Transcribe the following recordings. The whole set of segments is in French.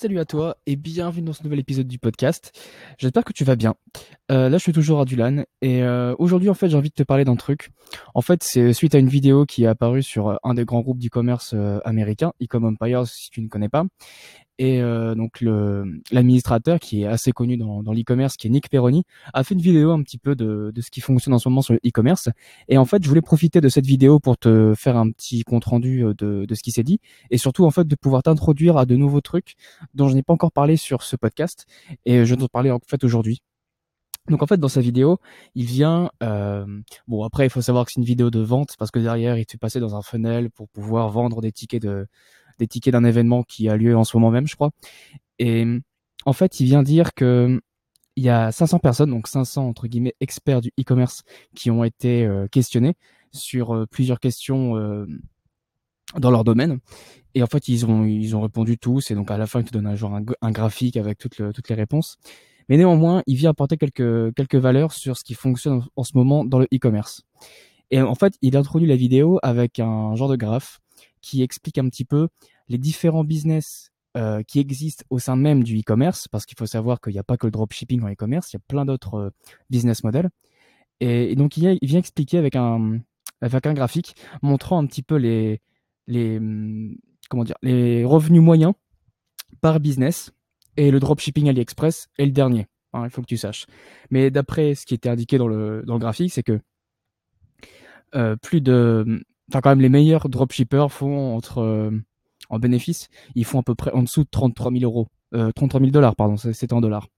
Salut à toi et bienvenue dans ce nouvel épisode du podcast. J'espère que tu vas bien. Euh, là, je suis toujours à Dulan et euh, aujourd'hui, en fait, j'ai envie de te parler d'un truc. En fait, c'est suite à une vidéo qui est apparue sur euh, un des grands groupes d'e-commerce euh, américains, Ecom Empire, si tu ne connais pas. Et euh, donc l'administrateur qui est assez connu dans, dans l'e-commerce, qui est Nick Peroni, a fait une vidéo un petit peu de, de ce qui fonctionne en ce moment sur le e-commerce. Et en fait, je voulais profiter de cette vidéo pour te faire un petit compte rendu de, de ce qui s'est dit et surtout en fait de pouvoir t'introduire à de nouveaux trucs dont je n'ai pas encore parlé sur ce podcast et je vais t'en parler en fait aujourd'hui. Donc en fait dans sa vidéo, il vient euh, bon après il faut savoir que c'est une vidéo de vente parce que derrière il te fait passer dans un funnel pour pouvoir vendre des tickets de des tickets d'un événement qui a lieu en ce moment même je crois. Et en fait il vient dire que il y a 500 personnes donc 500 entre guillemets experts du e-commerce qui ont été euh, questionnés sur euh, plusieurs questions euh, dans leur domaine. Et en fait, ils ont, ils ont répondu tous. Et donc, à la fin, ils te donnent un genre un, graphique avec toutes, le, toutes les réponses. Mais néanmoins, il vient apporter quelques, quelques valeurs sur ce qui fonctionne en, en ce moment dans le e-commerce. Et en fait, il introduit la vidéo avec un genre de graphe qui explique un petit peu les différents business euh, qui existent au sein même du e-commerce, parce qu'il faut savoir qu'il n'y a pas que le dropshipping en e-commerce, il y a plein d'autres euh, business models. Et, donc, il, vient expliquer avec un, avec un graphique montrant un petit peu les, les, comment dire, les revenus moyens par business et le dropshipping AliExpress est le dernier. Hein, il faut que tu saches. Mais d'après ce qui était indiqué dans le, dans le graphique, c'est que euh, plus de, enfin quand même les meilleurs dropshippers font entre euh, en bénéfice, ils font à peu près en dessous de 33 000 euros, euh, 33 000 dollars pardon, c'est en dollars.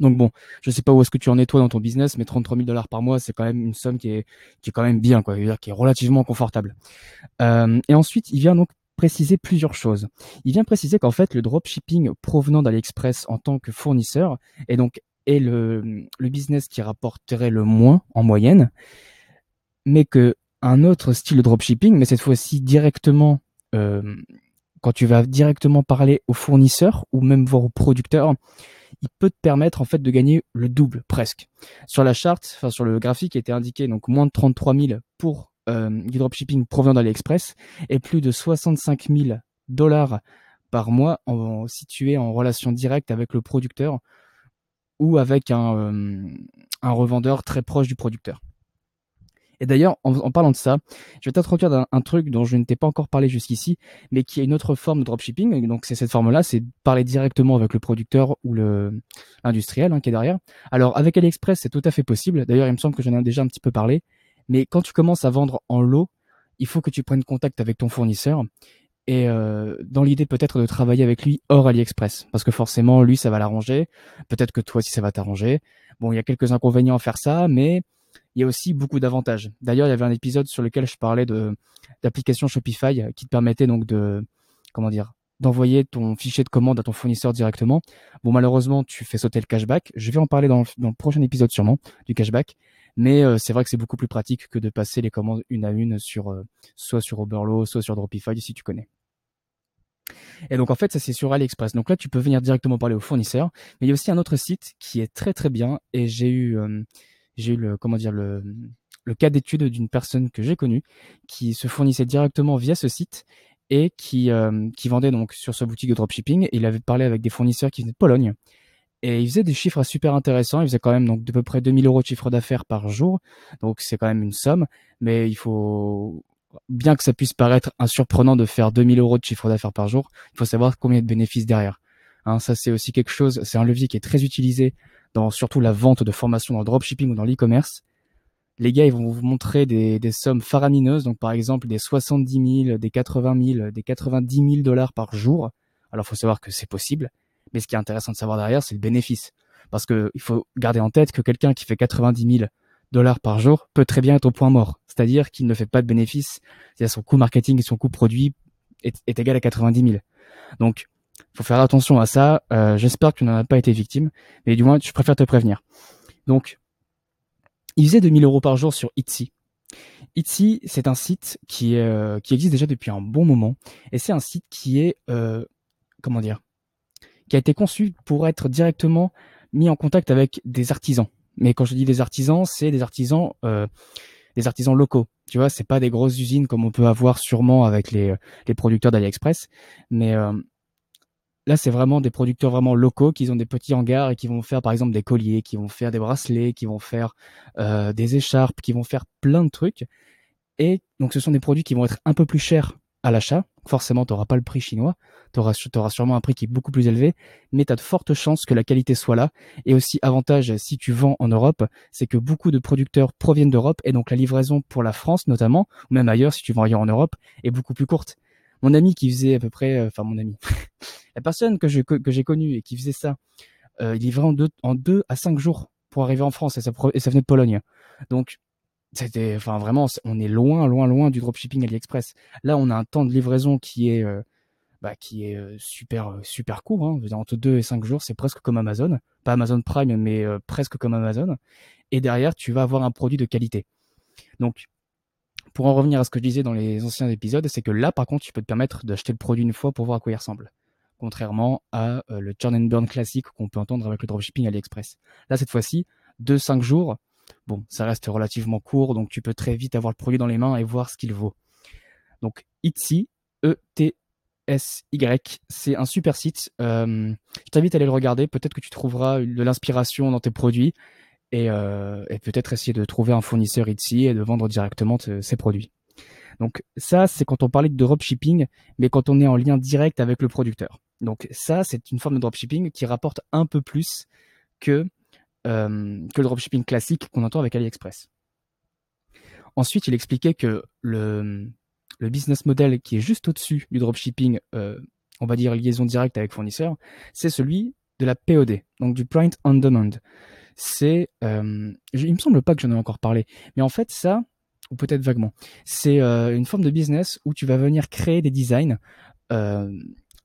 Donc bon, je sais pas où est-ce que tu en es toi dans ton business, mais 33 000 dollars par mois, c'est quand même une somme qui est qui est quand même bien, quoi, qui est relativement confortable. Euh, et ensuite, il vient donc préciser plusieurs choses. Il vient préciser qu'en fait, le dropshipping provenant d'AliExpress en tant que fournisseur est donc est le le business qui rapporterait le moins en moyenne, mais que un autre style de dropshipping, mais cette fois-ci directement euh, quand tu vas directement parler au fournisseur ou même voir au producteur, il peut te permettre en fait de gagner le double presque. Sur la charte, enfin sur le graphique était indiqué donc moins de 33 000 pour euh, dropshipping provenant d'AliExpress et plus de 65 000 dollars par mois en, situé en relation directe avec le producteur ou avec un, euh, un revendeur très proche du producteur. Et d'ailleurs, en, en, parlant de ça, je vais t'introduire un, un, truc dont je ne t'ai pas encore parlé jusqu'ici, mais qui est une autre forme de dropshipping. Donc c'est cette forme-là, c'est parler directement avec le producteur ou l'industriel hein, qui est derrière. Alors avec AliExpress, c'est tout à fait possible. D'ailleurs, il me semble que j'en ai déjà un petit peu parlé. Mais quand tu commences à vendre en lot, il faut que tu prennes contact avec ton fournisseur et euh, dans l'idée peut-être de travailler avec lui hors AliExpress parce que forcément lui ça va l'arranger peut-être que toi aussi ça va t'arranger bon il y a quelques inconvénients à faire ça mais il y a aussi beaucoup d'avantages. D'ailleurs, il y avait un épisode sur lequel je parlais de d'application Shopify qui te permettait donc de comment dire d'envoyer ton fichier de commande à ton fournisseur directement. Bon, malheureusement, tu fais sauter le cashback. Je vais en parler dans, le prochain épisode sûrement du cashback. Mais euh, c'est vrai que c'est beaucoup plus pratique que de passer les commandes une à une sur euh, soit sur Oberlo, soit sur Dropify si tu connais. Et donc en fait, ça c'est sur AliExpress. Donc là, tu peux venir directement parler au fournisseur. Mais il y a aussi un autre site qui est très très bien et j'ai eu euh, j'ai eu le comment dire le, le cas d'étude d'une personne que j'ai connue qui se fournissait directement via ce site et qui euh, qui vendait donc sur sa boutique de dropshipping. Et il avait parlé avec des fournisseurs qui venaient de Pologne et il faisait des chiffres super intéressants. Il faisait quand même donc de peu près 2000 euros de chiffre d'affaires par jour. Donc c'est quand même une somme, mais il faut bien que ça puisse paraître insurprenant de faire 2000 euros de chiffre d'affaires par jour, il faut savoir combien de bénéfices derrière. Hein, ça c'est aussi quelque chose, c'est un levier qui est très utilisé dans surtout la vente de formation dans le dropshipping ou dans l'e-commerce, les gars, ils vont vous montrer des, sommes faramineuses. Donc, par exemple, des 70 000, des 80 000, des 90 000 dollars par jour. Alors, faut savoir que c'est possible. Mais ce qui est intéressant de savoir derrière, c'est le bénéfice. Parce que il faut garder en tête que quelqu'un qui fait 90 000 dollars par jour peut très bien être au point mort. C'est-à-dire qu'il ne fait pas de bénéfice. C'est-à-dire son coût marketing et son coût produit est, est égal à 90 000. Donc, faut faire attention à ça. Euh, J'espère que tu n'en as pas été victime, mais du moins, je préfère te prévenir. Donc, il faisait 2000 euros par jour sur Etsy. Etsy, c'est un site qui, euh, qui existe déjà depuis un bon moment, et c'est un site qui est, euh, comment dire, qui a été conçu pour être directement mis en contact avec des artisans. Mais quand je dis des artisans, c'est des artisans, euh, des artisans locaux. Tu vois, c'est pas des grosses usines comme on peut avoir sûrement avec les, les producteurs d'AliExpress, mais euh, là, c'est vraiment des producteurs vraiment locaux qui ont des petits hangars et qui vont faire par exemple des colliers, qui vont faire des bracelets, qui vont faire euh, des écharpes, qui vont faire plein de trucs. Et donc, ce sont des produits qui vont être un peu plus chers à l'achat. Forcément, tu n'auras pas le prix chinois, tu auras, sûrement un prix qui est beaucoup plus élevé, mais tu as de fortes chances que la qualité soit là. Et aussi, avantage, si tu vends en Europe, c'est que beaucoup de producteurs proviennent d'Europe, et donc la livraison pour la France notamment, ou même ailleurs, si tu vends ailleurs en Europe, est beaucoup plus courte. Mon ami qui faisait à peu près, euh, enfin mon ami, la personne que, j'ai connue et qui faisait ça, euh, il livrait en deux, en deux à cinq jours pour arriver en France, et ça, venait de Pologne. Donc, c'était, enfin vraiment, on est loin, loin, loin du dropshipping AliExpress. Là, on a un temps de livraison qui est, euh, bah, qui est euh, super, super court. Hein. Entre 2 et 5 jours, c'est presque comme Amazon. Pas Amazon Prime, mais presque comme Amazon. Et derrière, tu vas avoir un produit de qualité. Donc, pour en revenir à ce que je disais dans les anciens épisodes, c'est que là, par contre, tu peux te permettre d'acheter le produit une fois pour voir à quoi il ressemble. Contrairement à le turn and burn classique qu'on peut entendre avec le dropshipping AliExpress. Là, cette fois-ci, 2-5 jours, Bon, ça reste relativement court, donc tu peux très vite avoir le produit dans les mains et voir ce qu'il vaut. Donc Etsy, E-T-S-Y, c'est un super site. Euh, je t'invite à aller le regarder. Peut-être que tu trouveras de l'inspiration dans tes produits et, euh, peut-être essayer de trouver un fournisseur Etsy et de vendre directement ses produits. Donc ça, c'est quand on parlait de dropshipping, mais quand on est en lien direct avec le producteur. Donc ça, c'est une forme de dropshipping qui rapporte un peu plus que euh, que le dropshipping classique qu'on entend avec AliExpress. Ensuite, il expliquait que le, le business model qui est juste au-dessus du dropshipping, euh, on va dire liaison directe avec fournisseur, c'est celui de la POD, donc du print on demand. C'est, euh, il me semble pas que j'en ai encore parlé, mais en fait ça, ou peut-être vaguement, c'est une forme de business où tu vas venir créer des designs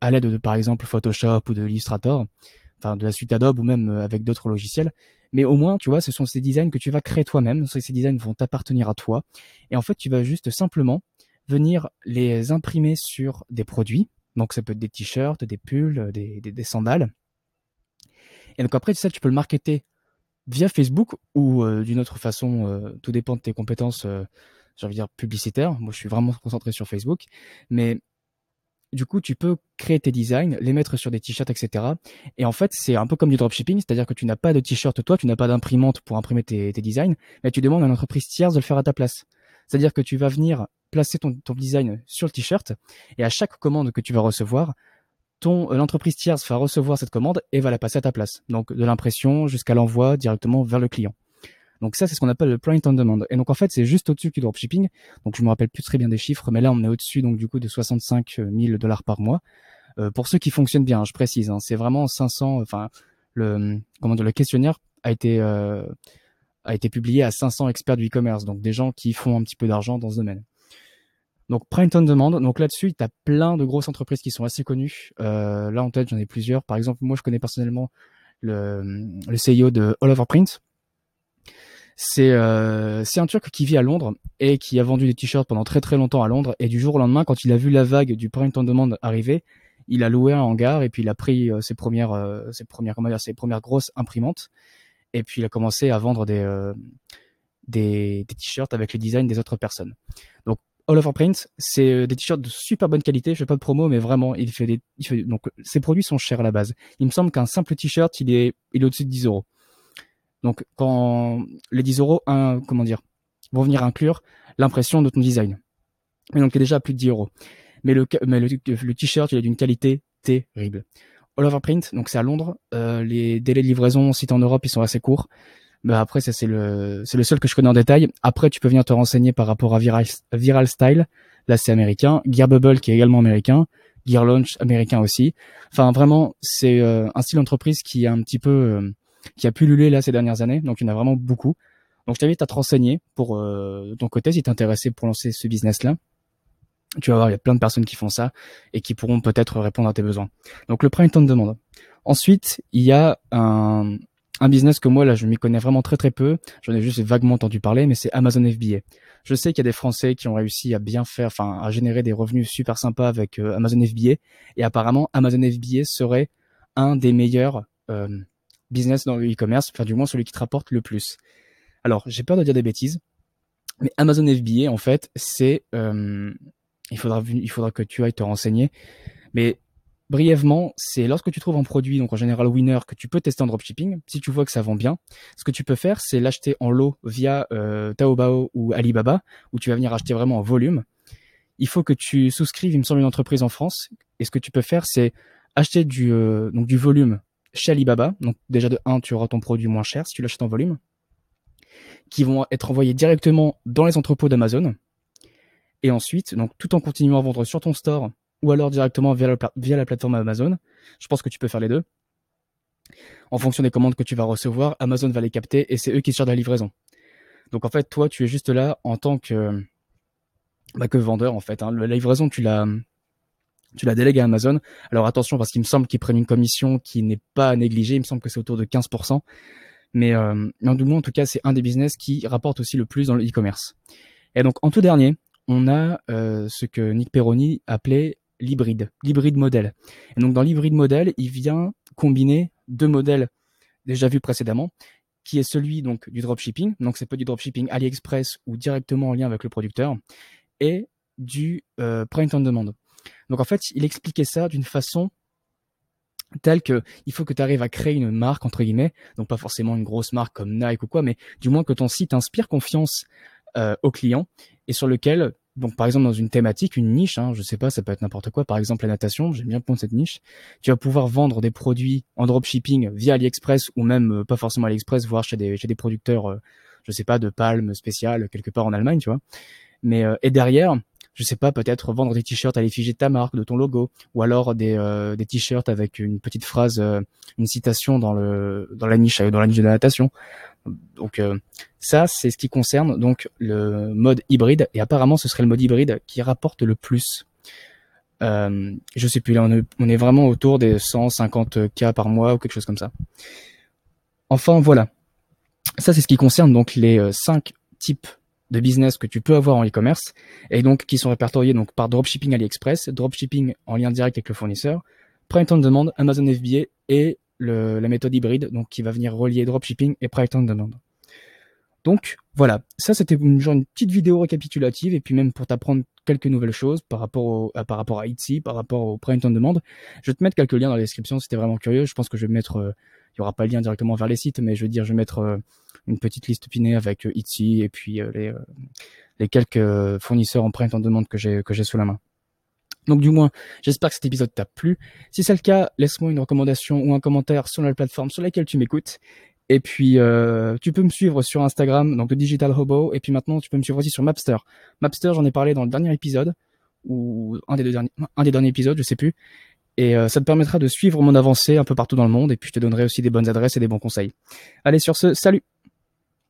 à l'aide de par exemple Photoshop ou de Illustrator enfin de la suite Adobe ou même euh, avec d'autres logiciels. Mais au moins, tu vois, ce sont ces designs que tu vas créer toi-même. Ces designs vont t'appartenir à toi. Et en fait, tu vas juste simplement venir les imprimer sur des produits. Donc ça peut être des t-shirts, des pulls, des, des, sandales. Et donc après, ça, tu peux le marketer via Facebook ou euh, d'une autre façon. Euh, tout dépend de tes compétences, j'ai envie de dire publicitaires. Moi, je suis vraiment concentré sur Facebook. Mais du coup, tu peux créer tes designs, les mettre sur des t-shirts, etc. Et en fait, c'est un peu comme du dropshipping, c'est-à-dire que tu n'as pas de t-shirt toi, tu n'as pas d'imprimante pour imprimer tes, designs, mais tu demandes à une entreprise tierce de le faire à ta place. C'est-à-dire que tu vas venir placer ton, design sur le t-shirt, et à chaque commande que tu vas recevoir, ton l'entreprise tierce va recevoir cette commande et va la passer à ta place. Donc de l'impression jusqu'à l'envoi directement vers le client. Donc ça, c'est ce qu'on appelle le print on demand. Et donc en fait, c'est juste au-dessus du dropshipping. Donc je me rappelle plus très bien des chiffres, mais là on est au-dessus donc du coup de 65 000 dollars par mois. Euh, pour ceux qui fonctionnent bien, je précise, hein, c'est vraiment 500. Enfin, le comment dire, le questionnaire a été euh, a été publié à 500 experts du e-commerce, donc des gens qui font un petit peu d'argent dans ce domaine. Donc print on demand. Donc là-dessus, tu as plein de grosses entreprises qui sont assez connues. Euh, là en tête, j'en ai plusieurs. Par exemple, moi je connais personnellement le, le CEO de All Print c'est euh, c'est un Turc qui vit à Londres et qui a vendu des t-shirts pendant très très longtemps à Londres. Et du jour au lendemain, quand il a vu la vague du print on demand arriver, il a loué un hangar et puis il a pris euh, ses premières euh, ses premières comment dire, ses premières grosses imprimantes. Et puis il a commencé à vendre des des, des t-shirts avec les designs des autres personnes. Donc All Over Print, c'est des t-shirts de super bonne qualité. Je fais pas de promo, mais vraiment, il fait des, il fait, donc ses produits sont chers à la base. Il me semble qu'un simple t-shirt, il est, il est au-dessus de 10 euros. Donc, quand les 10 euros, comment dire, vont venir inclure l'impression de ton design. Mais donc, il est déjà à plus de 10 euros. Mais le, t-shirt, il est d'une qualité terrible. All Print, donc c'est à Londres. Euh, les délais de livraison, si t'es en Europe, ils sont assez courts. Mais après, c'est le, seul que je connais en détail. Après, tu peux venir te renseigner par rapport à Viral, Style. Là, c'est américain. Gear Bubble, qui est également américain. Gear Launch, américain aussi. Enfin, vraiment, c'est euh, un style d'entreprise qui est un petit peu euh, qui a pullulé là ces dernières années. Donc il y en a vraiment beaucoup. Donc je t'invite à te renseigner pour euh, ton côté si t'es intéressé pour lancer ce business-là. Tu vas voir, il y a plein de personnes qui font ça et qui pourront peut-être répondre à tes besoins. Donc le print on demande. Ensuite, il y a un, un business que moi là je m'y connais vraiment très très peu. J'en ai juste vaguement entendu parler, mais c'est Amazon FBA. Je sais qu'il y a des Français qui ont réussi à bien faire, enfin à générer des revenus super sympas avec euh, Amazon FBA. Et apparemment Amazon FBA serait un des meilleurs euh, business dans le e-commerce, enfin du moins celui qui te rapporte le plus. Alors, j'ai peur de dire des bêtises, mais Amazon FBA, en fait, c'est... Euh, il, faudra, il faudra que tu ailles te renseigner, mais brièvement, c'est lorsque tu trouves un produit, donc en général winner, que tu peux tester en dropshipping, si tu vois que ça vend bien, ce que tu peux faire, c'est l'acheter en lot via euh, Taobao ou Alibaba, où tu vas venir acheter vraiment en volume. Il faut que tu souscrives, il me semble, une entreprise en France, et ce que tu peux faire, c'est acheter du, euh, donc du volume chez Alibaba. Donc déjà de 1, tu auras ton produit moins cher si tu l'achètes en volume, qui vont être envoyés directement dans les entrepôts d'Amazon. Et ensuite, donc tout en continuant à vendre sur ton store ou alors directement via la, plateforme Amazon. Je pense que tu peux faire les deux. En fonction des commandes que tu vas recevoir, Amazon va les capter et c'est eux qui cherchent la livraison. Donc en fait, toi, tu es juste là en tant que, bah, que vendeur en fait. Hein. La livraison, tu la, tu la délègues à Amazon. Alors attention parce qu'il me semble qu'ils prennent une commission qui n'est pas à négliger. Il me semble que c'est autour de 15%. Mais euh, en tout cas, c'est un des business qui rapporte aussi le plus dans le e-commerce. Et donc en tout dernier, on a euh, ce que Nick Peroni appelait l'hybride, l'hybride modèle. Et donc dans l'hybride modèle, il vient combiner deux modèles déjà vus précédemment, qui est celui donc du dropshipping, donc c'est pas du dropshipping AliExpress ou directement en lien avec le producteur, et du euh, print on demand. Donc en fait, il expliquait ça d'une façon telle que il faut que tu arrives à créer une marque entre guillemets, donc pas forcément une grosse marque comme Nike ou quoi, mais du moins que ton site inspire confiance euh, aux clients et sur lequel donc par exemple dans une thématique, une niche, hein, je sais pas, ça peut être n'importe quoi, par exemple la natation, j'aime bien prendre cette niche, tu vas pouvoir vendre des produits en dropshipping via AliExpress ou même euh, pas forcément AliExpress, voire chez des, chez des producteurs, euh, je sais pas, de palmes spéciales quelque part en Allemagne, tu vois. Mais euh, et derrière, je sais pas, peut-être vendre des t-shirts à l'effigie de ta marque, de ton logo, ou alors des, euh, des t-shirts avec une petite phrase, euh, une citation dans le dans la niche, dans la niche de la natation. Donc euh, ça, c'est ce qui concerne donc le mode hybride, et apparemment ce serait le mode hybride qui rapporte le plus. Euh, je sais plus, là on est, on est vraiment autour des 150 k par mois ou quelque chose comme ça. Enfin voilà, ça c'est ce qui concerne donc les cinq types de business que tu peux avoir en e-commerce et donc qui sont répertoriés donc par dropshipping AliExpress, dropshipping en lien direct avec le fournisseur, print on demand, Amazon FBA et la méthode hybride donc qui va venir relier dropshipping et print on demand. Donc voilà, ça c'était une, petite vidéo récapitulative et puis même pour t'apprendre quelques nouvelles choses par rapport à, par rapport à Etsy, par rapport au print on demand. Je vais te mettre quelques liens dans la description si t'es vraiment curieux. Je pense que je vais mettre, euh, il y aura pas le lien directement vers les sites, mais je veux dire, je vais mettre euh, une petite liste pinée avec euh, Etsy et puis euh, les, les quelques fournisseurs en print en demande que j'ai que j'ai sous la main. Donc du moins, j'espère que cet épisode t'a plu. Si c'est le cas, laisse-moi une recommandation ou un commentaire sur la plateforme sur laquelle tu m'écoutes. Et puis, euh, tu peux me suivre sur Instagram, donc de Digital Hobo. Et puis maintenant, tu peux me suivre aussi sur Mapster. Mapster, j'en ai parlé dans le dernier épisode, ou un des deux derniers, un des derniers épisodes, je sais plus. Et euh, ça te permettra de suivre mon avancée un peu partout dans le monde. Et puis, je te donnerai aussi des bonnes adresses et des bons conseils. Allez, sur ce, salut